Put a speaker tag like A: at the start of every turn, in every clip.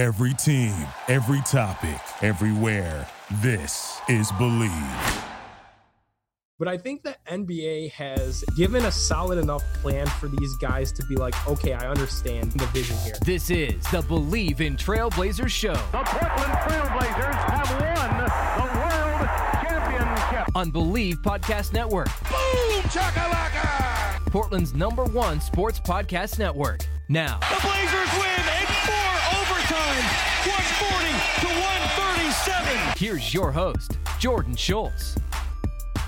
A: Every team, every topic, everywhere. This is Believe.
B: But I think the NBA has given a solid enough plan for these guys to be like, okay, I understand the vision here.
C: This is the Believe in Trailblazers show.
D: The Portland Trailblazers have won the World Championship.
C: On Believe Podcast Network.
D: Boom, chakalaka!
C: Portland's number one sports podcast network. Now.
D: The Blazers win in four overtime. 140 to 137.
C: Here's your host, Jordan Schultz.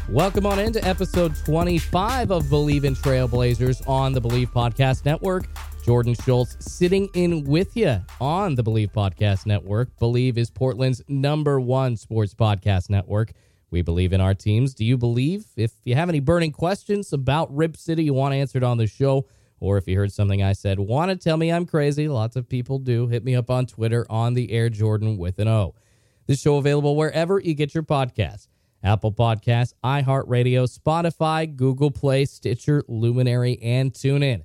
E: Welcome on into episode 25 of Believe in Trailblazers on the Believe Podcast Network. Jordan Schultz sitting in with you on the Believe Podcast Network. Believe is Portland's number one sports podcast network. We believe in our teams. Do you believe? If you have any burning questions about Rip City you want answered on the show, or if you heard something I said, want to tell me I'm crazy, lots of people do, hit me up on Twitter on the Air Jordan with an O. This show available wherever you get your podcasts. Apple Podcasts, iHeartRadio, Spotify, Google Play, Stitcher, Luminary, and TuneIn.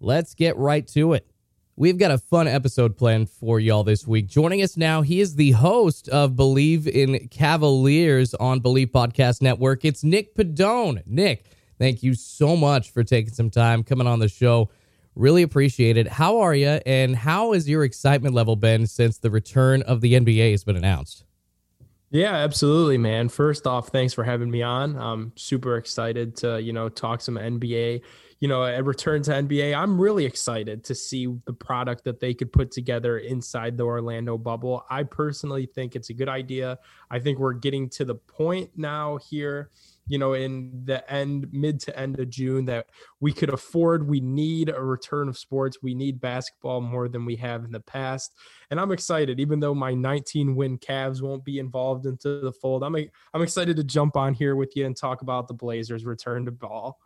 E: Let's get right to it. We've got a fun episode planned for y'all this week. Joining us now, he is the host of Believe in Cavaliers on Believe Podcast Network. It's Nick Padone. Nick, thank you so much for taking some time coming on the show. Really appreciate it. How are you, and how has your excitement level been since the return of the NBA has been announced?
B: Yeah, absolutely, man. First off, thanks for having me on. I'm super excited to, you know, talk some NBA. You know, a return to NBA. I'm really excited to see the product that they could put together inside the Orlando bubble. I personally think it's a good idea. I think we're getting to the point now here you know, in the end, mid to end of June, that we could afford. We need a return of sports. We need basketball more than we have in the past. And I'm excited, even though my 19 win Cavs won't be involved into the fold. I'm I'm excited to jump on here with you and talk about the Blazers' return to ball.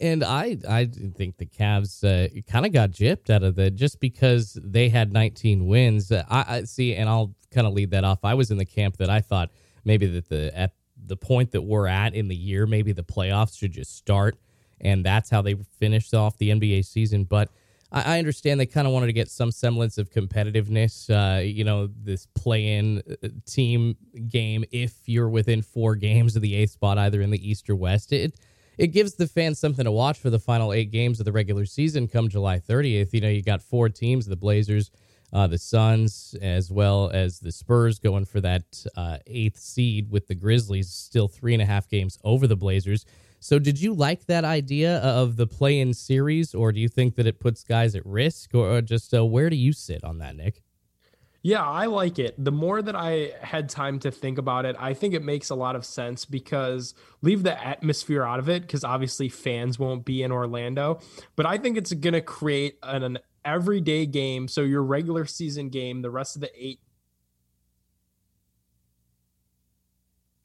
E: And I, I think the Cavs uh, kind of got gypped out of the just because they had 19 wins. I, I see, and I'll kind of lead that off. I was in the camp that I thought maybe that the at the point that we're at in the year, maybe the playoffs should just start, and that's how they finished off the NBA season. But I, I understand they kind of wanted to get some semblance of competitiveness. Uh, you know, this play-in uh, team game. If you're within four games of the eighth spot, either in the East or West, it it gives the fans something to watch for the final eight games of the regular season come July 30th. You know, you got four teams: the Blazers uh, the Suns, as well as the Spurs going for that uh, eighth seed with the Grizzlies, still three and a half games over the Blazers. So, did you like that idea of the play in series, or do you think that it puts guys at risk, or just uh, where do you sit on that, Nick?
B: Yeah, I like it. The more that I had time to think about it, I think it makes a lot of sense because leave the atmosphere out of it because obviously fans won't be in Orlando. But I think it's going to create an, an everyday game. So your regular season game, the rest of the eight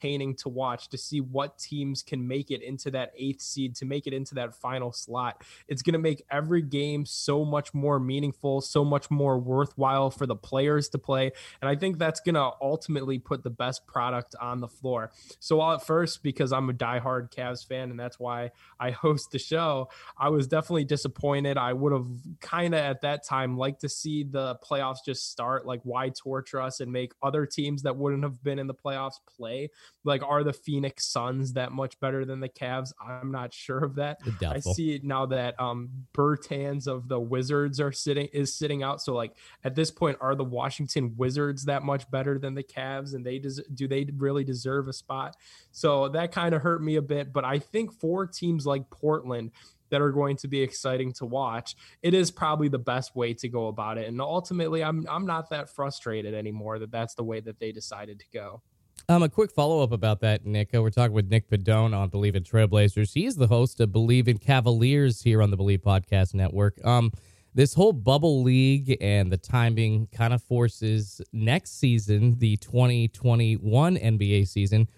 B: entertaining to watch to see what teams can make it into that eighth seed to make it into that final slot. It's going to make every game so much more meaningful, so much more worthwhile for the players to play. And I think that's going to ultimately put the best product on the floor. So, all at first, because I'm a diehard Cavs fan and that's why I host the show, I was definitely disappointed. I would have kind of at that time liked to see the playoffs just start. Like, why torture us and make other teams that wouldn't have been in the playoffs play? Like are the Phoenix Suns that much better than the Cavs? I'm not sure of that.
E: Doubtful.
B: I see it now that um Bertans of the Wizards are sitting is sitting out. So like at this point, are the Washington Wizards that much better than the Cavs? And they des- do they really deserve a spot? So that kind of hurt me a bit. But I think for teams like Portland that are going to be exciting to watch, it is probably the best way to go about it. And ultimately, I'm I'm not that frustrated anymore that that's the way that they decided to go.
E: Um, a quick follow up about that, Nick. Uh, we're talking with Nick Padone on Believe in Trailblazers. He's the host of Believe in Cavaliers here on the Believe Podcast Network. Um, this whole bubble league and the timing kind of forces next season, the 2021 NBA season,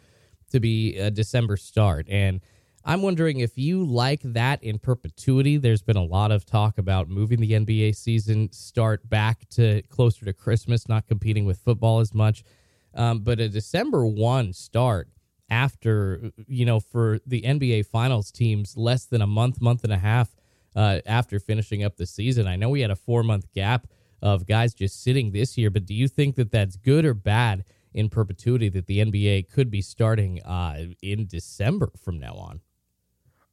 E: to be a December start. And I'm wondering if you like that in perpetuity. There's been a lot of talk about moving the NBA season start back to closer to Christmas, not competing with football as much. Um, but a December 1 start after, you know, for the NBA Finals teams, less than a month, month and a half uh, after finishing up the season. I know we had a four month gap of guys just sitting this year. But do you think that that's good or bad in perpetuity that the NBA could be starting uh, in December from now on?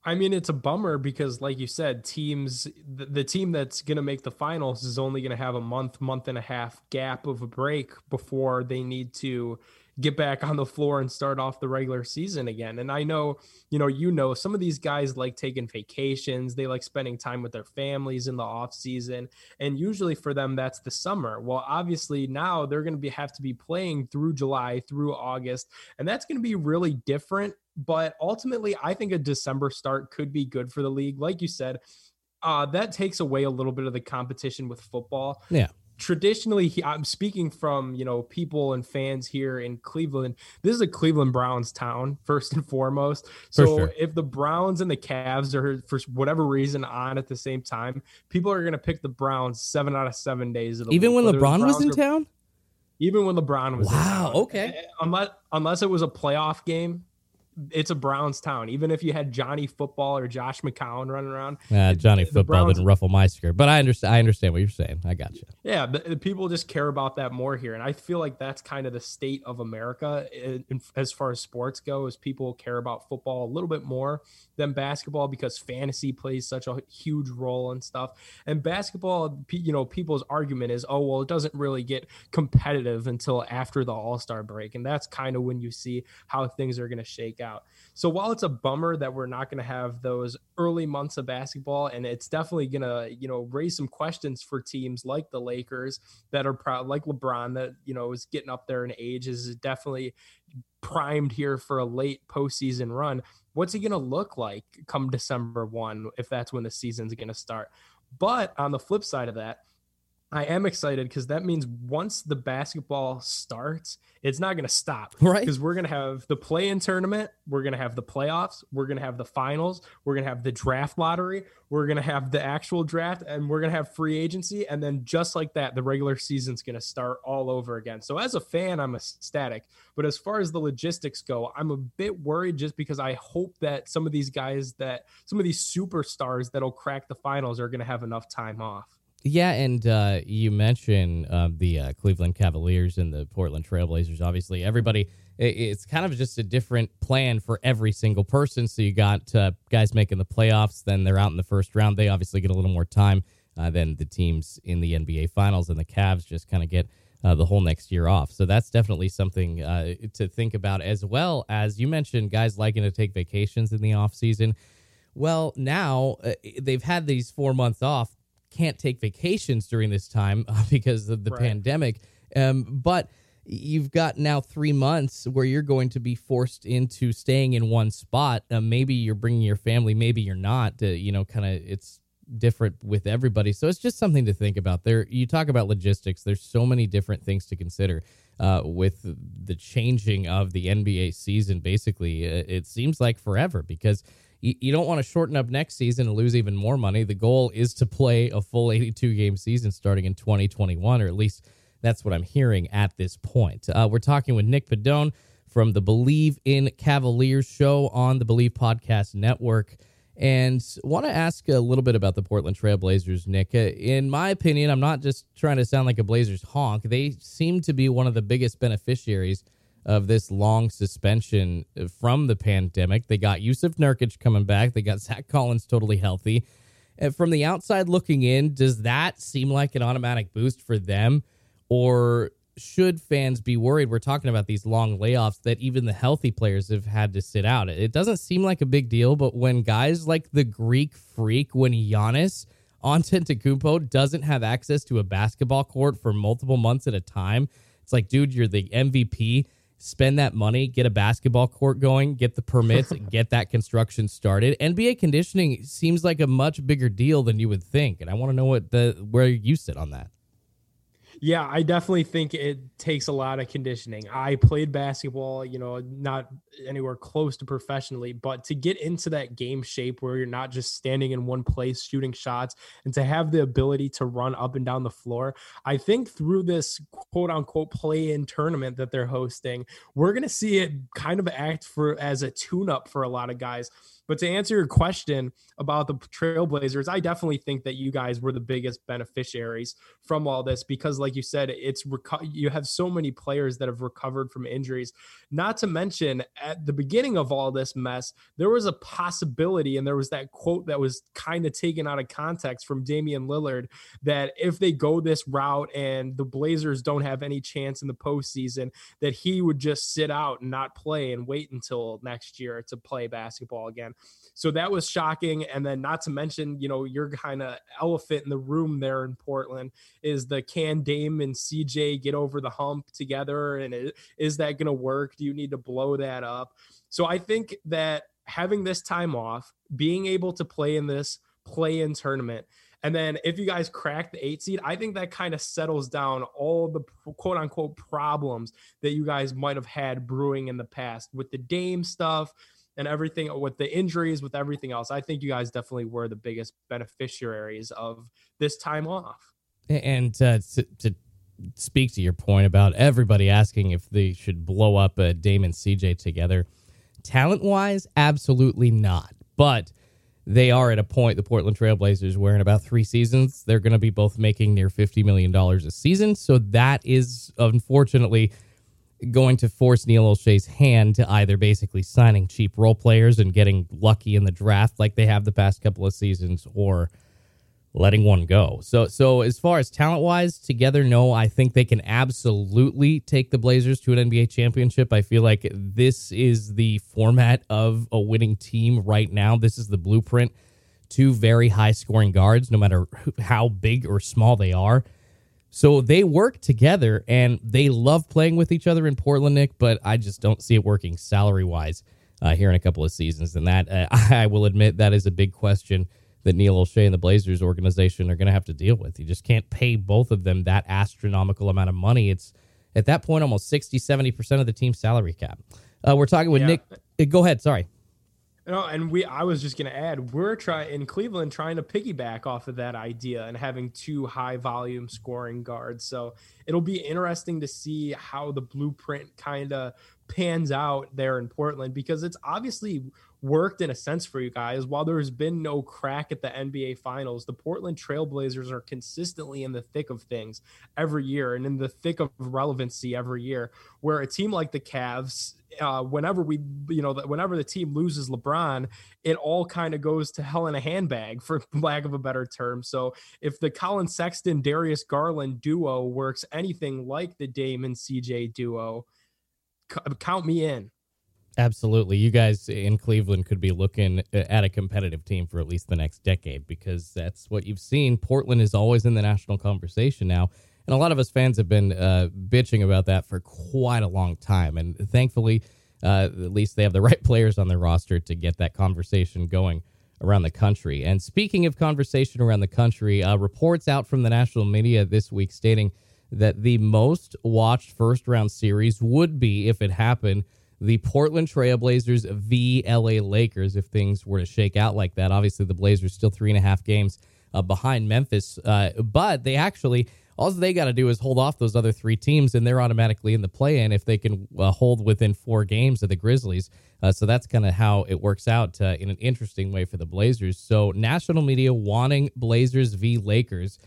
B: I mean, it's a bummer because, like you said, teams, the, the team that's going to make the finals is only going to have a month, month and a half gap of a break before they need to get back on the floor and start off the regular season again. And I know, you know, you know, some of these guys like taking vacations, they like spending time with their families in the off season. And usually for them, that's the summer. Well, obviously now they're going to be have to be playing through July, through August, and that's going to be really different. But ultimately, I think a December start could be good for the league. Like you said, uh, that takes away a little bit of the competition with football.
E: Yeah
B: traditionally he, i'm speaking from you know people and fans here in cleveland this is a cleveland browns town first and foremost so sure. if the browns and the Cavs are for whatever reason on at the same time people are going to pick the browns seven out of seven days of the
E: even week. when lebron was in town
B: even when lebron was
E: wow okay
B: unless unless it was a playoff game it's a Browns town. Even if you had Johnny Football or Josh McCown running around,
E: Johnny Football Browns, didn't ruffle my skirt, but I understand. I understand what you're saying. I got you.
B: Yeah, but people just care about that more here, and I feel like that's kind of the state of America in, in, as far as sports go. Is people care about football a little bit more than basketball because fantasy plays such a huge role and stuff. And basketball, you know, people's argument is, oh well, it doesn't really get competitive until after the All Star break, and that's kind of when you see how things are going to shake out. So while it's a bummer that we're not going to have those early months of basketball, and it's definitely going to, you know, raise some questions for teams like the Lakers that are proud, like LeBron, that you know is getting up there in age, is definitely primed here for a late postseason run. What's he going to look like come December one if that's when the season's going to start? But on the flip side of that, I am excited because that means once the basketball starts, it's not going to stop.
E: Right.
B: Because we're going to have the play in tournament, we're going to have the playoffs, we're going to have the finals, we're going to have the draft lottery, we're going to have the actual draft, and we're going to have free agency. And then just like that, the regular season's going to start all over again. So as a fan, I'm ecstatic. But as far as the logistics go, I'm a bit worried just because I hope that some of these guys that some of these superstars that'll crack the finals are going to have enough time off.
E: Yeah, and uh, you mentioned uh, the uh, Cleveland Cavaliers and the Portland Trailblazers. Obviously, everybody, it's kind of just a different plan for every single person. So you got uh, guys making the playoffs, then they're out in the first round. They obviously get a little more time uh, than the teams in the NBA Finals, and the Cavs just kind of get uh, the whole next year off. So that's definitely something to think about, as well as you mentioned, guys liking to take vacations in the off season. Well, now they've had these four months off can't take vacations during this time uh, because of the right. pandemic. Um, but you've got now three months where you're going to be forced into staying in one spot. Uh, maybe you're bringing your family, maybe you're not. Uh, you know, kind of it's different with everybody. So it's just something to think about. There, you talk about logistics. There's so many different things to consider uh, with the changing of the NBA season. Basically, it seems like forever because you, you don't want to shorten up next season and lose even more money. The goal is to play a full 82 game season starting in 2021, or at least that's what I'm hearing at this point. Uh, we're talking with Nick Padone from the Believe in Cavaliers show on the Believe Podcast Network. And want to ask a little bit about the Portland Trailblazers, Nick. Uh, in my opinion, I'm not just trying to sound like a Blazers honk. They seem to be one of the biggest beneficiaries of this long suspension from the pandemic. They got Jusuf Nurkic coming back. They got Zach Collins totally healthy. And from the outside looking in, does that seem like an automatic boost for them? Or should fans be worried? We're talking about these long layoffs that even the healthy players have had to sit out. It doesn't seem like a big deal, but when guys like the Greek freak, when Giannis Antetokounmpo doesn't have access to a basketball court for multiple months at a time, it's like, dude, you're the MVP spend that money, get a basketball court going, get the permits, get that construction started. NBA conditioning seems like a much bigger deal than you would think, and I want to know what the where you sit on that.
B: Yeah, I definitely think it takes a lot of conditioning. I played basketball, you know, not anywhere close to professionally, but to get into that game shape where you're not just standing in one place shooting shots and to have the ability to run up and down the floor, I think through this quote unquote play in tournament that they're hosting, we're going to see it kind of act for as a tune up for a lot of guys. But to answer your question about the Trailblazers, I definitely think that you guys were the biggest beneficiaries from all this because, like you said, it's reco- you have so many players that have recovered from injuries. Not to mention, at the beginning of all this mess, there was a possibility, and there was that quote that was kind of taken out of context from Damian Lillard that if they go this route and the Blazers don't have any chance in the postseason, that he would just sit out and not play and wait until next year to play basketball again. So that was shocking. And then, not to mention, you know, your kind of elephant in the room there in Portland is the can Dame and CJ get over the hump together? And is that going to work? Do you need to blow that up? So I think that having this time off, being able to play in this play in tournament, and then if you guys crack the eight seed, I think that kind of settles down all the quote unquote problems that you guys might have had brewing in the past with the Dame stuff, and everything with the injuries, with everything else. I think you guys definitely were the biggest beneficiaries of this time off.
E: And uh, to, to, speak to your point about everybody asking if they should blow up a Dame and CJ together, talent wise, absolutely not. But they are at a point, the Portland Trailblazers, where in about three seasons, they're going to be both making near $50 million a season. So that is unfortunately going to force Neil Olshey's hand to either basically signing cheap role players and getting lucky in the draft like they have the past couple of seasons or letting one go. So so as far as talent wise, together, no, I think they can absolutely take the Blazers to an NBA championship. I feel like this is the format of a winning team right now. This is the blueprint. Two very high scoring guards, no matter how big or small they are. So they work together and they love playing with each other in Portland, Nick, but I just don't see it working salary wise uh, here in a couple of seasons. And that, uh, I will admit, that is a big question that Neil Olshey and the Blazers organization are going to have to deal with. You just can't pay both of them that astronomical amount of money. It's at that point almost 60, 70% of the team's salary cap. Uh, we're talking with yeah. Nick. Uh, go ahead. Sorry.
B: No, and we I was just gonna add, we're trying in Cleveland trying to piggyback off of that idea and having two high volume scoring guards. So it'll be interesting to see how the blueprint kind of pans out there in Portland because it's obviously worked in a sense for you guys. While there's been no crack at the NBA finals, the Portland Trailblazers are consistently in the thick of things every year and in the thick of relevancy every year. Where a team like the Cavs uh, whenever we, you know, whenever the team loses LeBron, it all kind of goes to hell in a handbag, for lack of a better term. So if the Collin Sexton Darius Garland duo works anything like the Dame and CJ duo, c- count me in.
E: Absolutely. You guys in Cleveland could be looking uh, at a competitive team for at least the next decade because that's what you've seen. Portland is always in the national conversation now. And a lot of us fans have been uh, bitching about that for quite a long time. And thankfully, uh, at least they have the right players on their roster to get that conversation going around the country. And speaking of conversation around the country, uh, reports out from the national media this week stating that the most watched first round series would be, if it happened, the Portland Trailblazers v. LA Lakers. If things were to shake out like that, obviously the Blazers still three and a half games uh, behind Memphis, uh, but they actually all they got to do is hold off those other three teams, and they're automatically in the play-in if they can uh, hold within four games of the Grizzlies. Uh, so that's kind of how it works out uh, in an interesting way for the Blazers. So national media wanting Blazers v Lakers.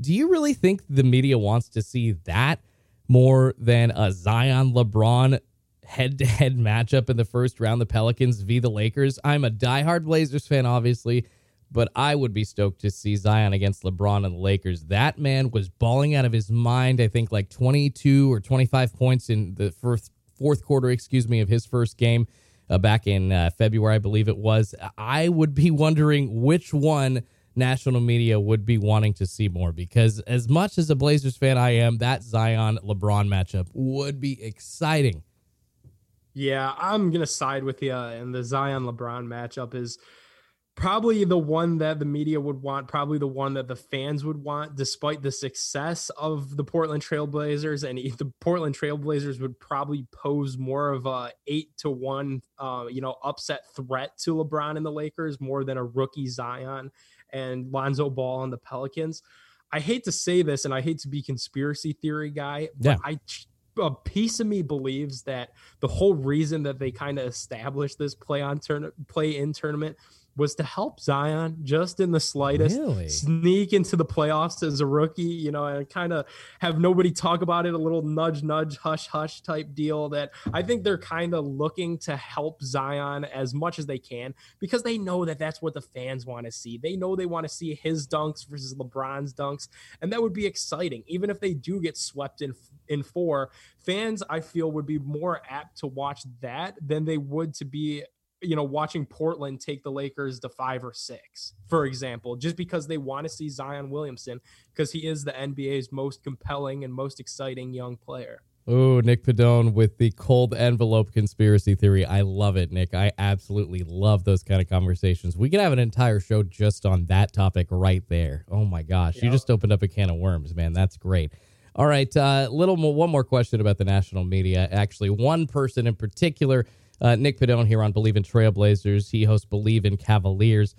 E: Do you really think the media wants to see that more than a Zion LeBron head-to-head matchup in the first round, the Pelicans v the Lakers? I'm a diehard Blazers fan, obviously but I would be stoked to see Zion against LeBron and the Lakers. That man was balling out of his mind. I think like 22 or 25 points in the first fourth quarter, excuse me, of his first game uh, back in uh, February, I believe it was. I would be wondering which one national media would be wanting to see more because as much as a Blazers fan I am, that Zion LeBron matchup would be exciting.
B: Yeah, I'm going to side with you and the Zion LeBron matchup is probably the one that the media would want, probably the one that the fans would want, despite the success of the Portland Trailblazers. And the Portland Trailblazers would probably pose more of a eight to one, uh, you know, upset threat to LeBron and the Lakers more than a rookie Zion and Lonzo Ball and the Pelicans. I hate to say this, and I hate to be conspiracy theory guy, but
E: Yeah.
B: I a piece of me believes that the whole reason that they kind of established this play on turn play in tournament was to help Zion just in the slightest
E: Really?
B: sneak into the playoffs as a rookie, you know, and kind of have nobody talk about it, a little nudge, nudge, hush, hush type deal that I think they're kind of looking to help Zion as much as they can because they know that that's what the fans want to see. They know they want to see his dunks versus LeBron's dunks, and that would be exciting. Even if they do get swept in in four, fans I feel would be more apt to watch that than they would to be you know, watching Portland take the Lakers to five or six, for example, just because they want to see Zion Williamson because he is the NBA's most compelling and most exciting young player.
E: Oh, Nick Padone with the cold envelope conspiracy theory. I love it, Nick. I absolutely love those kind of conversations. We could have an entire show just on that topic right there. Oh my gosh, you just opened up a can of worms, man. That's great. All right, uh, little more, one more question about the national media. Actually, one person in particular, uh, Nick Padone here on Believe in Trailblazers. He hosts Believe in Cavaliers.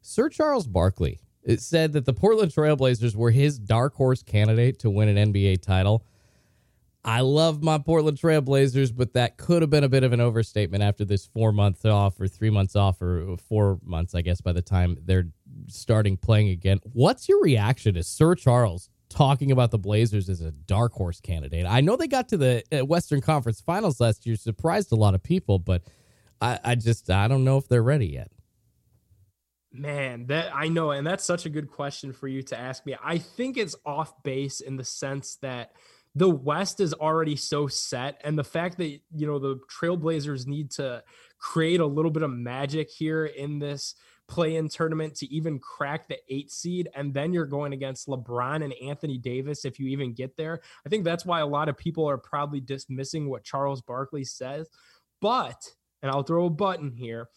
E: Sir Charles Barkley said that the Portland Trailblazers were his dark horse candidate to win an NBA title. I love my Portland Trailblazers, but that could have been a bit of an overstatement after this four month off or three months off or four months, I guess, by the time they're starting playing again. What's your reaction to Sir Charles talking about the Blazers as a dark horse candidate? I know they got to the uh, Western Conference Finals last year, surprised a lot of people, but I, I just I don't know if they're ready yet.
B: Man, that I know, and that's such a good question for you to ask me. I think it's off base in the sense that the West is already so set, and the fact that you know the Trailblazers need to create a little bit of magic here in this play-in tournament to even crack the eight seed, and then you're going against LeBron and Anthony Davis if you even get there. I think that's why a lot of people are probably dismissing what Charles Barkley says. But, and I'll throw a button here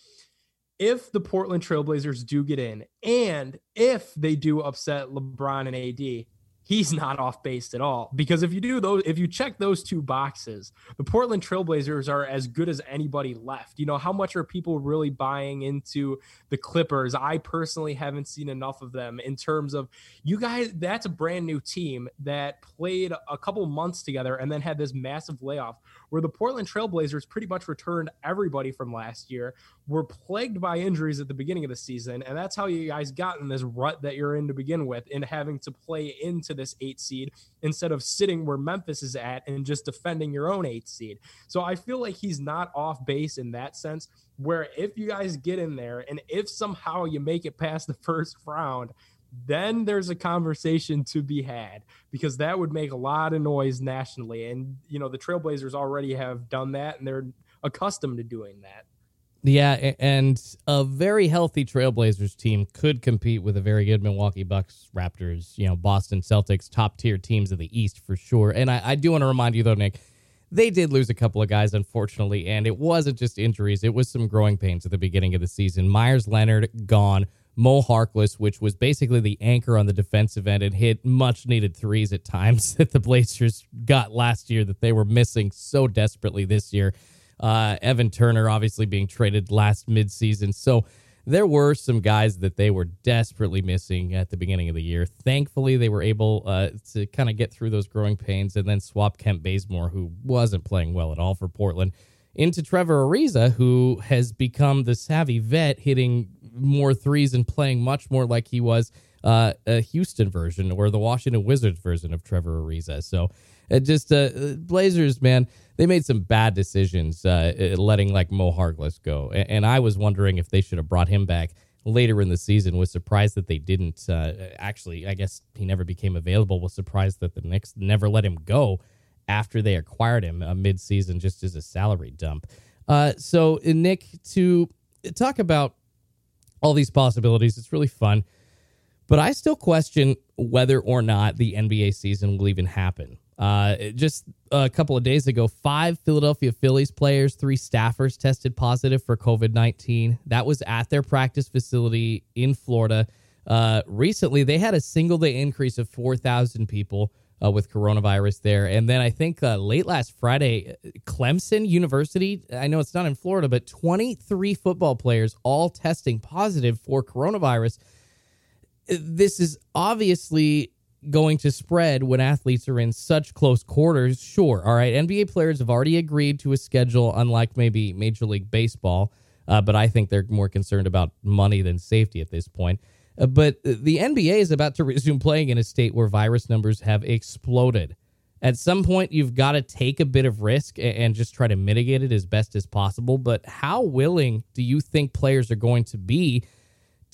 B: if the Portland Trailblazers do get in and if they do upset LeBron and AD, he's not off base at all. Because if you do those, if you check those two boxes, the Portland Trailblazers are as good as anybody left. You know, how much are people really buying into the Clippers? I personally haven't seen enough of them in terms of you guys, that's a brand new team that played a couple months together and then had this massive layoff where the Portland Trailblazers pretty much returned everybody from last year, were plagued by injuries at the beginning of the season. And that's how you guys got in this rut that you're in to begin with, in having to play into this eight seed instead of sitting where Memphis is at and just defending your own eight seed. So I feel like he's not off base in that sense. Where if you guys get in there and if somehow you make it past the first round, then there's a conversation to be had because that would make a lot of noise nationally. And, you know, the Trailblazers already have done that and they're accustomed to doing that.
E: Yeah, and a very healthy Trailblazers team could compete with a very good Milwaukee Bucks, Raptors, you know, Boston Celtics, top tier teams of the East for sure. And I, I do want to remind you, though, Nick, they did lose a couple of guys, unfortunately, and it wasn't just injuries, it was some growing pains at the beginning of the season. Meyers Leonard gone. Mo Harkless, which was basically the anchor on the defensive end and hit much needed threes at times that the Blazers got last year that they were missing so desperately this year. Uh, Evan Turner obviously being traded last midseason. So there were some guys that they were desperately missing at the beginning of the year. Thankfully, they were able uh, to kind of get through those growing pains and then swap Kent Bazemore, who wasn't playing well at all for Portland, into Trevor Ariza, who has become the savvy vet, hitting more threes and playing much more like he was uh, a Houston version or the Washington Wizards version of Trevor Ariza. So it just uh, Blazers, man, they made some bad decisions uh, letting like Mo Harkless go, and I was wondering if they should have brought him back later in the season. Was surprised that they didn't. Uh, actually, I guess he never became available. Was surprised that the Knicks never let him go after they acquired him uh, mid-season just as a salary dump. Uh, so, uh, Nick, to talk about all these possibilities, it's really fun. But I still question whether or not the NBA season will even happen. Uh, just a couple of days ago, five Philadelphia Phillies players, three staffers tested positive for COVID 19. That was at their practice facility in Florida. Uh, recently, they had a single day increase of 4,000 people uh, with coronavirus there. And then I think uh, late last Friday, Clemson University, I know it's not in Florida, but 23 football players all testing positive for coronavirus. This is obviously going to spread when athletes are in such close quarters. Sure. All right. NBA players have already agreed to a schedule, unlike maybe Major League Baseball. Uh, but I think they're more concerned about money than safety at this point. Uh, but the NBA is about to resume playing in a state where virus numbers have exploded. At some point, you've got to take a bit of risk and just try to mitigate it as best as possible. But how willing do you think players are going to be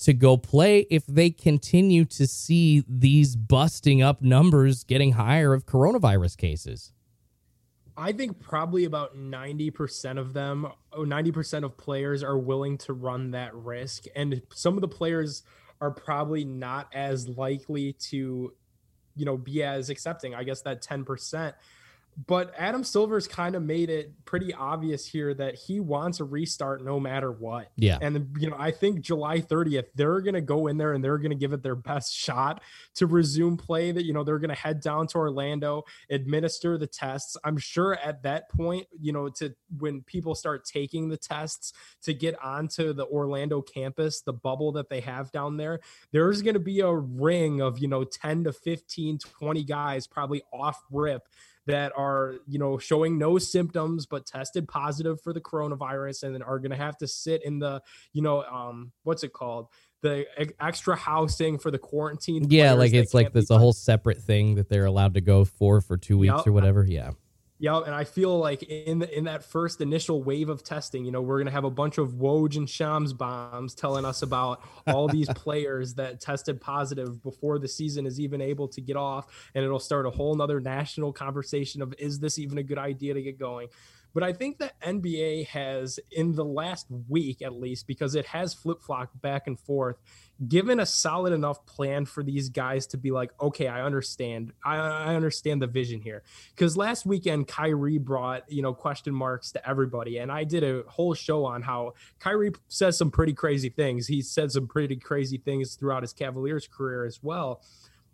E: to go play if they continue to see these busting up numbers getting higher of coronavirus cases?
B: I think probably about 90% of them, 90% of players are willing to run that risk. And some of the players are probably not as likely to, you know, be as accepting. I guess that 10% but Adam Silver's kind of made it pretty obvious here that he wants a restart no matter what.
E: Yeah.
B: And, you know, I think July 30th, they're going to go in there and they're going to give it their best shot to resume play. That, you know, they're going to head down to Orlando, administer the tests. I'm sure at that point, you know, to when people start taking the tests to get onto the Orlando campus, the bubble that they have down there, there's going to be a ring of, you know, 10 to 15, 20 guys probably off rip that are, you know, showing no symptoms but tested positive for the coronavirus and then are going to have to sit in the, you know, um, what's it called? The extra housing for the quarantine.
E: Yeah, like it's like this a whole separate thing that they're allowed to go for for two weeks yep. or whatever. Yeah.
B: Yeah, and I feel like in the, in that first initial wave of testing, you know, we're gonna have a bunch of Woj and Shams bombs telling us about all these players that tested positive before the season is even able to get off, and it'll start a whole nother national conversation of is this even a good idea to get going? But I think that NBA has, in the last week at least, because it has flip flopped back and forth, given a solid enough plan for these guys to be like, okay, I understand. I, I understand the vision here. Because last weekend, Kyrie brought, you know, question marks to everybody. And I did a whole show on how Kyrie says some pretty crazy things. He said some pretty crazy things throughout his Cavaliers career as well.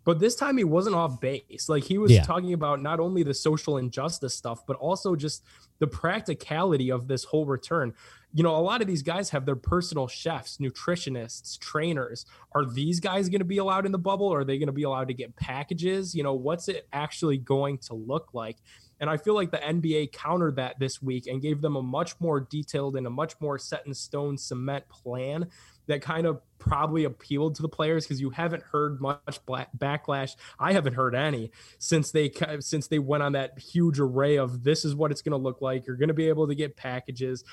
B: But this time he wasn't off base. Like he was yeah. talking about not only the social injustice stuff, but also just the practicality of this whole return. You know, a lot of these guys have their personal chefs, nutritionists, trainers. Are these guys going to be allowed in the bubble? Or are they going to be allowed to get packages? You know, what's it actually going to look like? And I feel like the NBA countered that this week and gave them a much more detailed and a much more set in stone cement plan that kind of probably appealed to the players because you haven't heard much backlash. I haven't heard any since they since they went on that huge array of this is what it's going to look like. You're going to be able to get packages.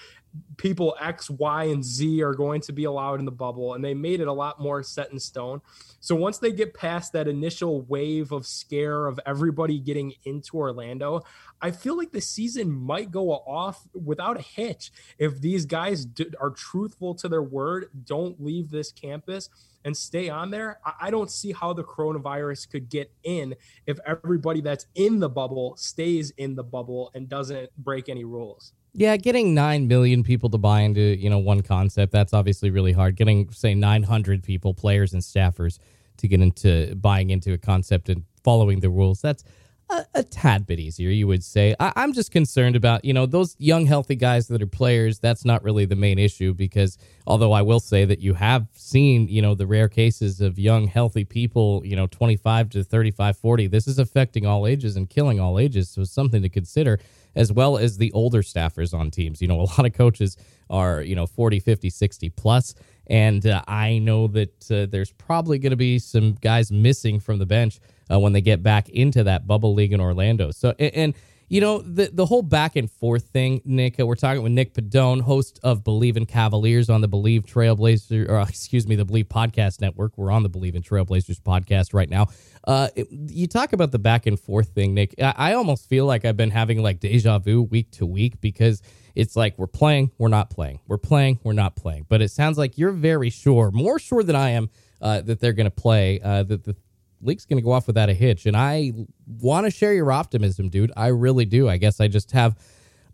B: People X, Y, and Z are going to be allowed in the bubble, and they made it a lot more set in stone. So once they get past that initial wave of scare of everybody getting into Orlando, I feel like the season might go off without a hitch if these guys do, are truthful to their word, don't leave this campus and stay on there, I don't see how the coronavirus could get in if everybody that's in the bubble stays in the bubble and doesn't break any rules.
E: Yeah, getting 9 million people to buy into, you know, one concept, that's obviously really hard. Getting say 900 people, players and staffers to get into buying into a concept and following the rules, that's a, a, tad bit easier, you would say. I, I'm just concerned about, you know, those young, healthy guys that are players. That's not really the main issue because, although I will say that you have seen, you know, the rare cases of young, healthy people, you know, 25 to 35, 40, this is affecting all ages and killing all ages. So something to consider, as well as the older staffers on teams. You know, a lot of coaches are, you know, 40, 50, 60 plus. And uh, I know that uh, there's probably going to be some guys missing from the bench uh, when they get back into that bubble league in Orlando. So, and, and you know, the the whole back and forth thing, Nick, uh, we're talking with Nick Padone, host of Believe in Cavaliers on the Believe Trailblazer, or excuse me, the Believe Podcast Network. We're on the Believe in Trailblazers podcast right now. Uh, it, you talk about the back and forth thing, Nick. I, I almost feel like I've been having like deja vu week to week because it's like we're playing, we're not playing, we're playing, we're not playing. But it sounds like you're very sure, more sure than I am, uh, that they're going to play. Uh, that the league's going to go off without a hitch. And I want to share your optimism, dude. I really do. I guess I just have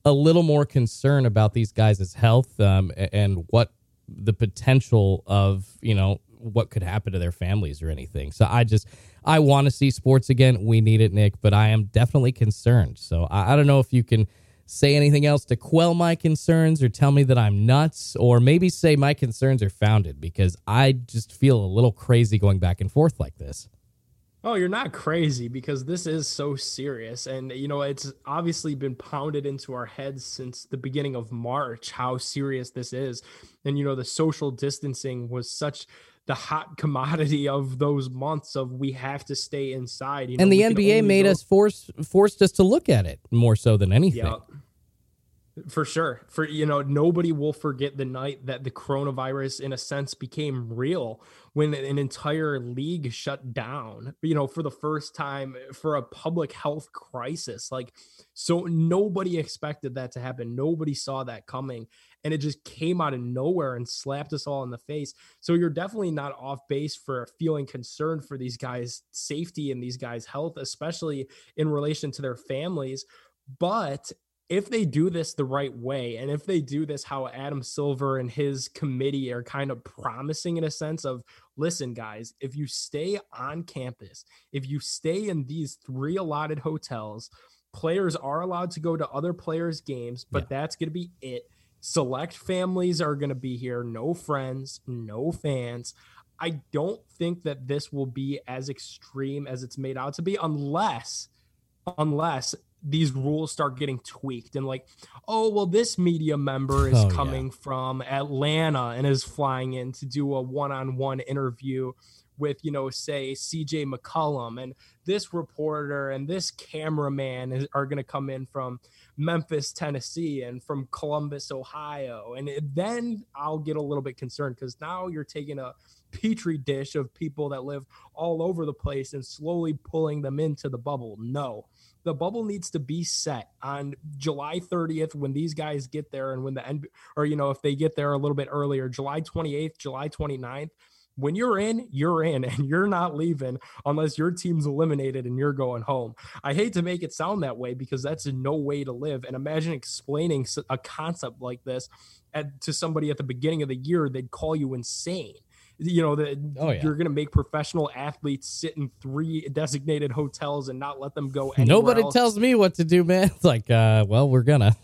E: a little more concern about these guys' health um, and what the potential of, you know, what could happen to their families or anything. So I just, I want to see sports again. We need it, Nick, but I am definitely concerned. So I, I don't know if you can say anything else to quell my concerns or tell me that I'm nuts or maybe say my concerns are founded because I just feel a little crazy going back and forth like this.
B: Oh, you're not crazy because this is so serious. And, you know, it's obviously been pounded into our heads since the beginning of March how serious this is. And, you know, the social distancing was such the hot commodity of those months of we have to stay inside. You know,
E: and the NBA made go- us force forced us to look at it more so than anything. Yeah.
B: For sure. For you know, nobody will forget the night that the coronavirus in a sense became real when an entire league shut down, you know, for the first time for a public health crisis. Like so nobody expected that to happen. Nobody saw that coming and it just came out of nowhere and slapped us all in the face. So you're definitely not off base for feeling concerned for these guys' safety and these guys' health, especially in relation to their families. But if they do this the right way and if they do this how Adam Silver and his committee are kind of promising in a sense of listen guys if you stay on campus if you stay in these three allotted hotels players are allowed to go to other players games but yeah. that's going to be it select families are going to be here no friends no fans I don't think that this will be as extreme as it's made out to be unless unless these rules start getting tweaked and like oh well this media member is oh, coming yeah. from atlanta and is flying in to do a one-on-one interview with you know say cj mccollum and this reporter and this cameraman is, are going to come in from memphis tennessee and from columbus ohio. And it, then i'll get a little bit concerned because now you're taking a petri dish of people that live all over the place and slowly pulling them into the bubble. No the bubble needs to be set on July 30th when these guys get there and when the end or you know if they get there a little bit earlier July 28th July 29th when you're in, you're in, and you're not leaving unless your team's eliminated and you're going home. I hate to make it sound that way because that's no way to live. And imagine explaining a concept like this at, to somebody at the beginning of the year, they'd call you insane you know that oh, yeah. you're going to make professional athletes sit in three designated hotels and not let them go anywhere.
E: nobody
B: else.
E: tells me what to do man it's like uh well we're gonna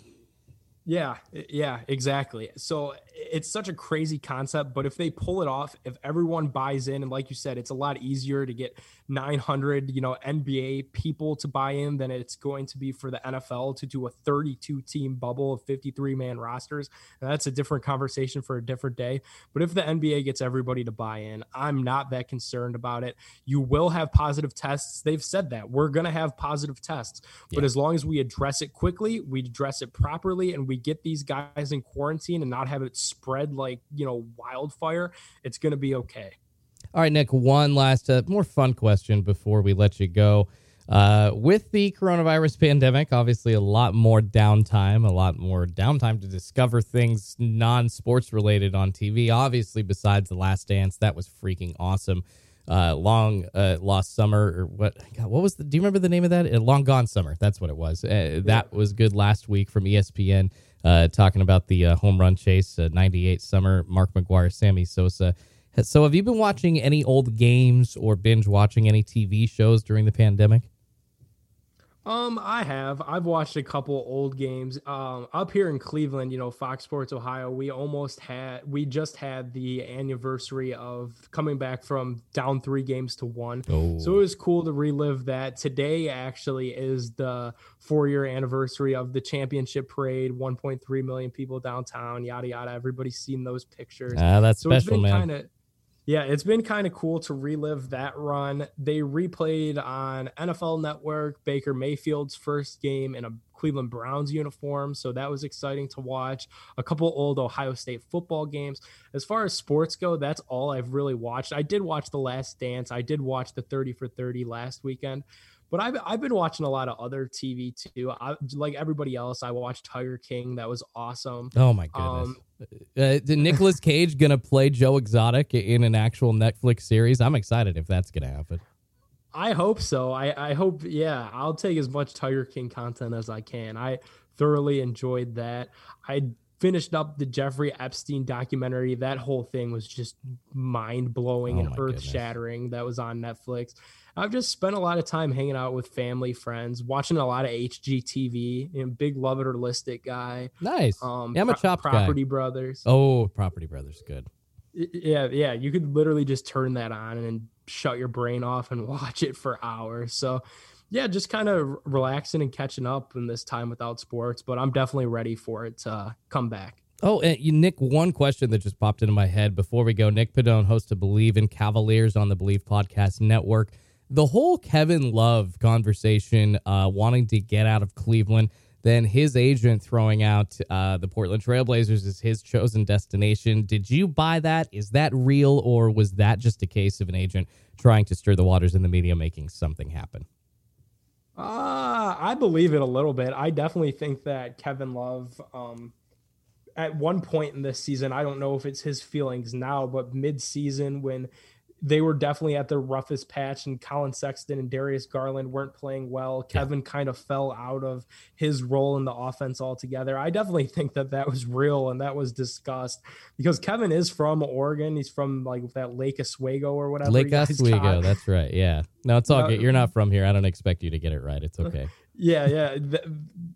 B: yeah, yeah, exactly. So it's such a crazy concept, but if they pull it off, if everyone buys in, and like you said, it's a lot easier to get 900, you know, NBA people to buy in than it's going to be for the NFL to do a 32 team bubble of 53 man rosters. And that's a different conversation for a different day. But if the NBA gets everybody to buy in, I'm not that concerned about it. You will have positive tests. They've said that we're going to have positive tests, but yeah. as long as we address it quickly, we address it properly, and we get these guys in quarantine and not have it spread like, you know, wildfire, it's going to be okay.
E: All right, Nick, one last, uh, more fun question before we let you go. Uh, with the coronavirus pandemic, obviously a lot more downtime, a lot more downtime to discover things non sports related on TV. Obviously, besides The Last Dance, that was freaking awesome. Uh, long uh, lost summer or what? God, what was the? Do you remember the name of that? Uh, long gone summer. That's what it was. Uh, that was good last week from ESPN uh, talking about the uh, home run chase, uh, 98 summer, Mark McGwire Sammy Sosa. So, have you been watching any old games or binge watching any TV shows during the pandemic?
B: Um, I have. I've watched a couple old games. Um, up here in Cleveland, you know, Fox Sports Ohio, we almost had, we just had the anniversary of coming back from down three games to one. Oh. So it was cool to relive that. Today actually is the four year anniversary of the championship parade. 1.3 million people downtown, yada yada. Everybody's seen those pictures.
E: Ah, that's so special, man. Kinda,
B: yeah, it's been kind of cool to relive that run. They replayed on NFL Network Baker Mayfield's first game in a Cleveland Browns uniform, so that was exciting to watch. A couple old Ohio State football games. As far as sports go, that's all I've really watched. I did watch The Last Dance. I did watch the 30 for 30 last weekend. But I've, I've been watching a lot of other TV too. I, like everybody else, I watched Tiger King. That was awesome.
E: Oh my goodness. Um, uh, Nicolas Cage gonna play Joe Exotic in an actual Netflix series? I'm excited if that's gonna happen.
B: I hope so. I, I hope, yeah, I'll take as much Tiger King content as I can. I thoroughly enjoyed that. I finished up the Jeffrey Epstein documentary. That whole thing was just mind blowing
E: Oh
B: and earth shattering. That was on Netflix. I've just spent a lot of time hanging out with family, friends, watching a lot of HGTV. You know, big love it or list it guy.
E: Nice.
B: Um,
E: yeah, I'm a
B: Pro-
E: chopped guy.
B: Property Brothers.
E: Oh, Property Brothers, good.
B: Yeah, yeah. You could literally just turn that on and shut your brain off and watch it for hours. So, yeah, just kind of relaxing and catching up in this time without sports. But I'm definitely ready for it to come back.
E: Oh, and you, Nick, one question that just popped into my head before we go. Nick Padone, host of Believe in Cavaliers on the Believe Podcast Network. The whole Kevin Love conversation, uh, wanting to get out of Cleveland, then his agent throwing out uh, the Portland Trailblazers as his chosen destination. Did you buy that? Is that real, or was that just a case of an agent trying to stir the waters in the media, making something happen?
B: Uh, I believe it a little bit. I definitely think that Kevin Love, um, at one point in this season, I don't know if it's his feelings now, but mid season when they were definitely at their roughest patch and Collin Sexton and Darius Garland weren't playing well. Kevin kind of fell out of his role in the offense altogether. I definitely think that that was real and that was discussed because Kevin is from Oregon. He's from like that Lake Oswego or whatever.
E: Lake Oswego, that's right. Yeah. No, it's all
B: No,
E: good. You're not from here. I don't expect you to get it right. It's okay.
B: Yeah, yeah.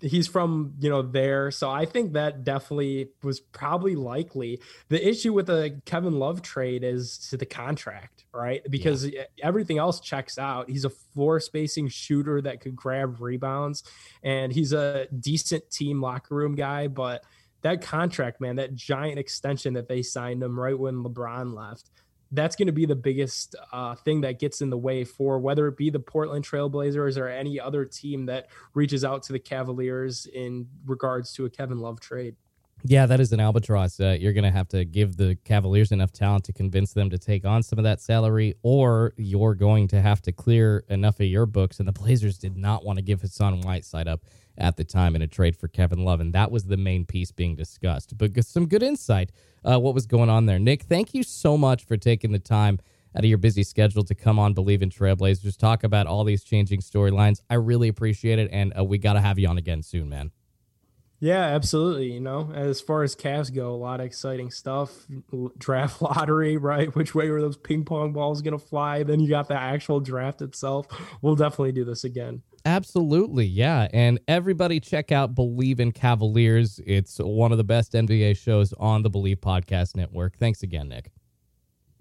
B: He's from, you know, there. So I think that definitely was probably likely. The issue with the Kevin Love trade is to the contract, right? Because everything else checks out. He's a floor spacing shooter that could grab rebounds and he's a decent team locker room guy, but that contract, man, that giant extension that they signed him right when LeBron left that's going to be the biggest uh, thing that gets in the way for whether it be the Portland Trailblazers or any other team that reaches out to the Cavaliers in regards to a Kevin Love trade.
E: Yeah, that is an albatross. Uh, you're going to have to give the Cavaliers enough talent to convince them to take on some of that salary, or you're going to have to clear enough of your books. And the Blazers did not want to give Hassan Whiteside up at the time in a trade for Kevin Love, and that was the main piece being discussed. But some good insight, uh, what was going on there. Nick, thank you so much for taking the time out of your busy schedule to come on Bleav in Trailblazers, talk about all these changing storylines. I really appreciate it, and uh, we got to have you on again soon, man.
B: Yeah, absolutely. You know, as far as Cavs go, a lot of exciting stuff. Draft lottery, right? Which way are those ping pong balls going to fly? Then you got the actual draft itself. We'll definitely do this again.
E: Absolutely, yeah. And everybody check out Bleav in Cavaliers. It's one of the best NBA shows on the Bleav Podcast Network. Thanks again, Nick.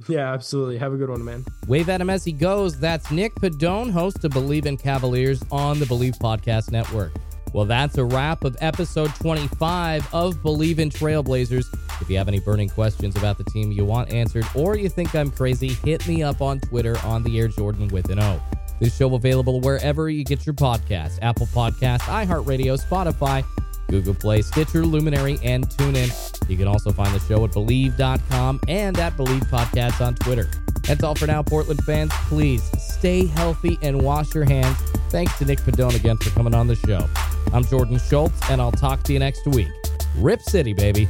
B: Yeah, absolutely. Have a good one, man.
E: Wave at him as he goes. That's Nick Padone, host of Bleav in Cavaliers on the Bleav Podcast Network. Well, that's a wrap of episode 25 of Bleav in Trailblazers. If you have any burning questions about the team you want answered or you think I'm crazy, hit me up on Twitter on the Air Jordan with an O. This show available wherever you get your podcasts Apple Podcasts, iHeartRadio, Spotify, Google Play, Stitcher, Luminary, and TuneIn. You can also find the show at Bleav.com and at Bleav Podcasts on Twitter. That's all for now, Portland fans. Please stay healthy and wash your hands. Thanks to Nick Padone again for coming on the show. I'm Jordan Schultz, and I'll talk to you next week. Rip City, baby.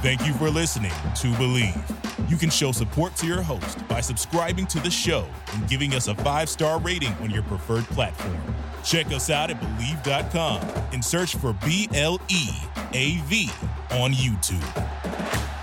A: Thank you for listening to Bleav. You can show support to your host by subscribing to the show and giving us a five star rating on your preferred platform. Check us out at Bleav.com and search for B L E A V on YouTube.